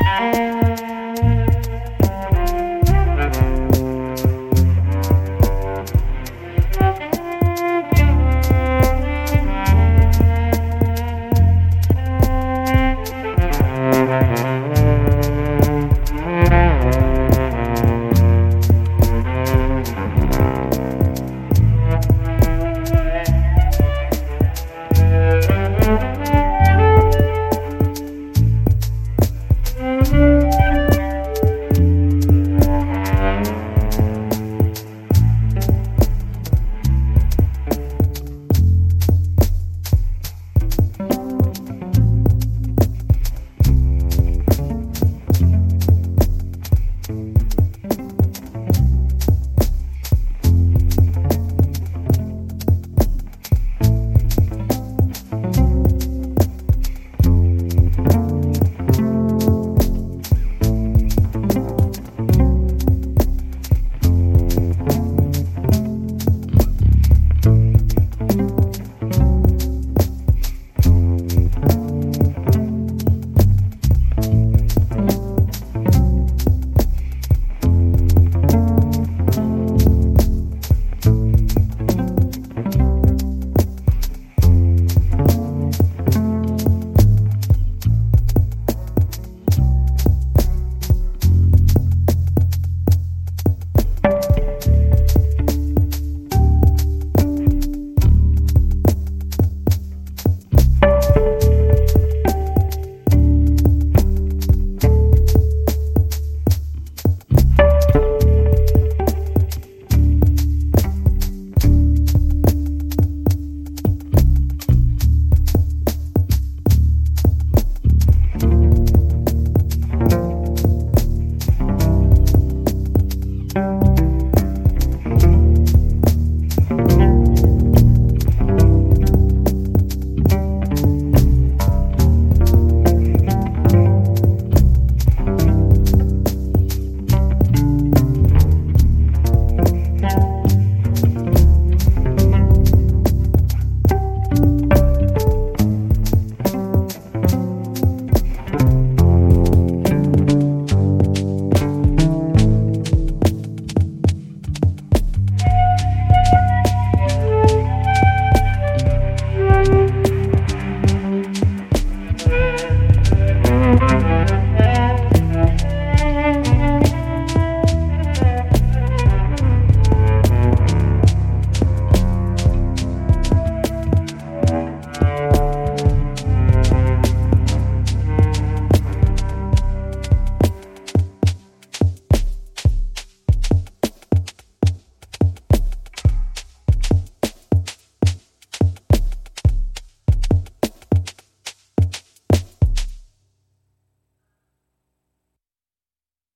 Bye.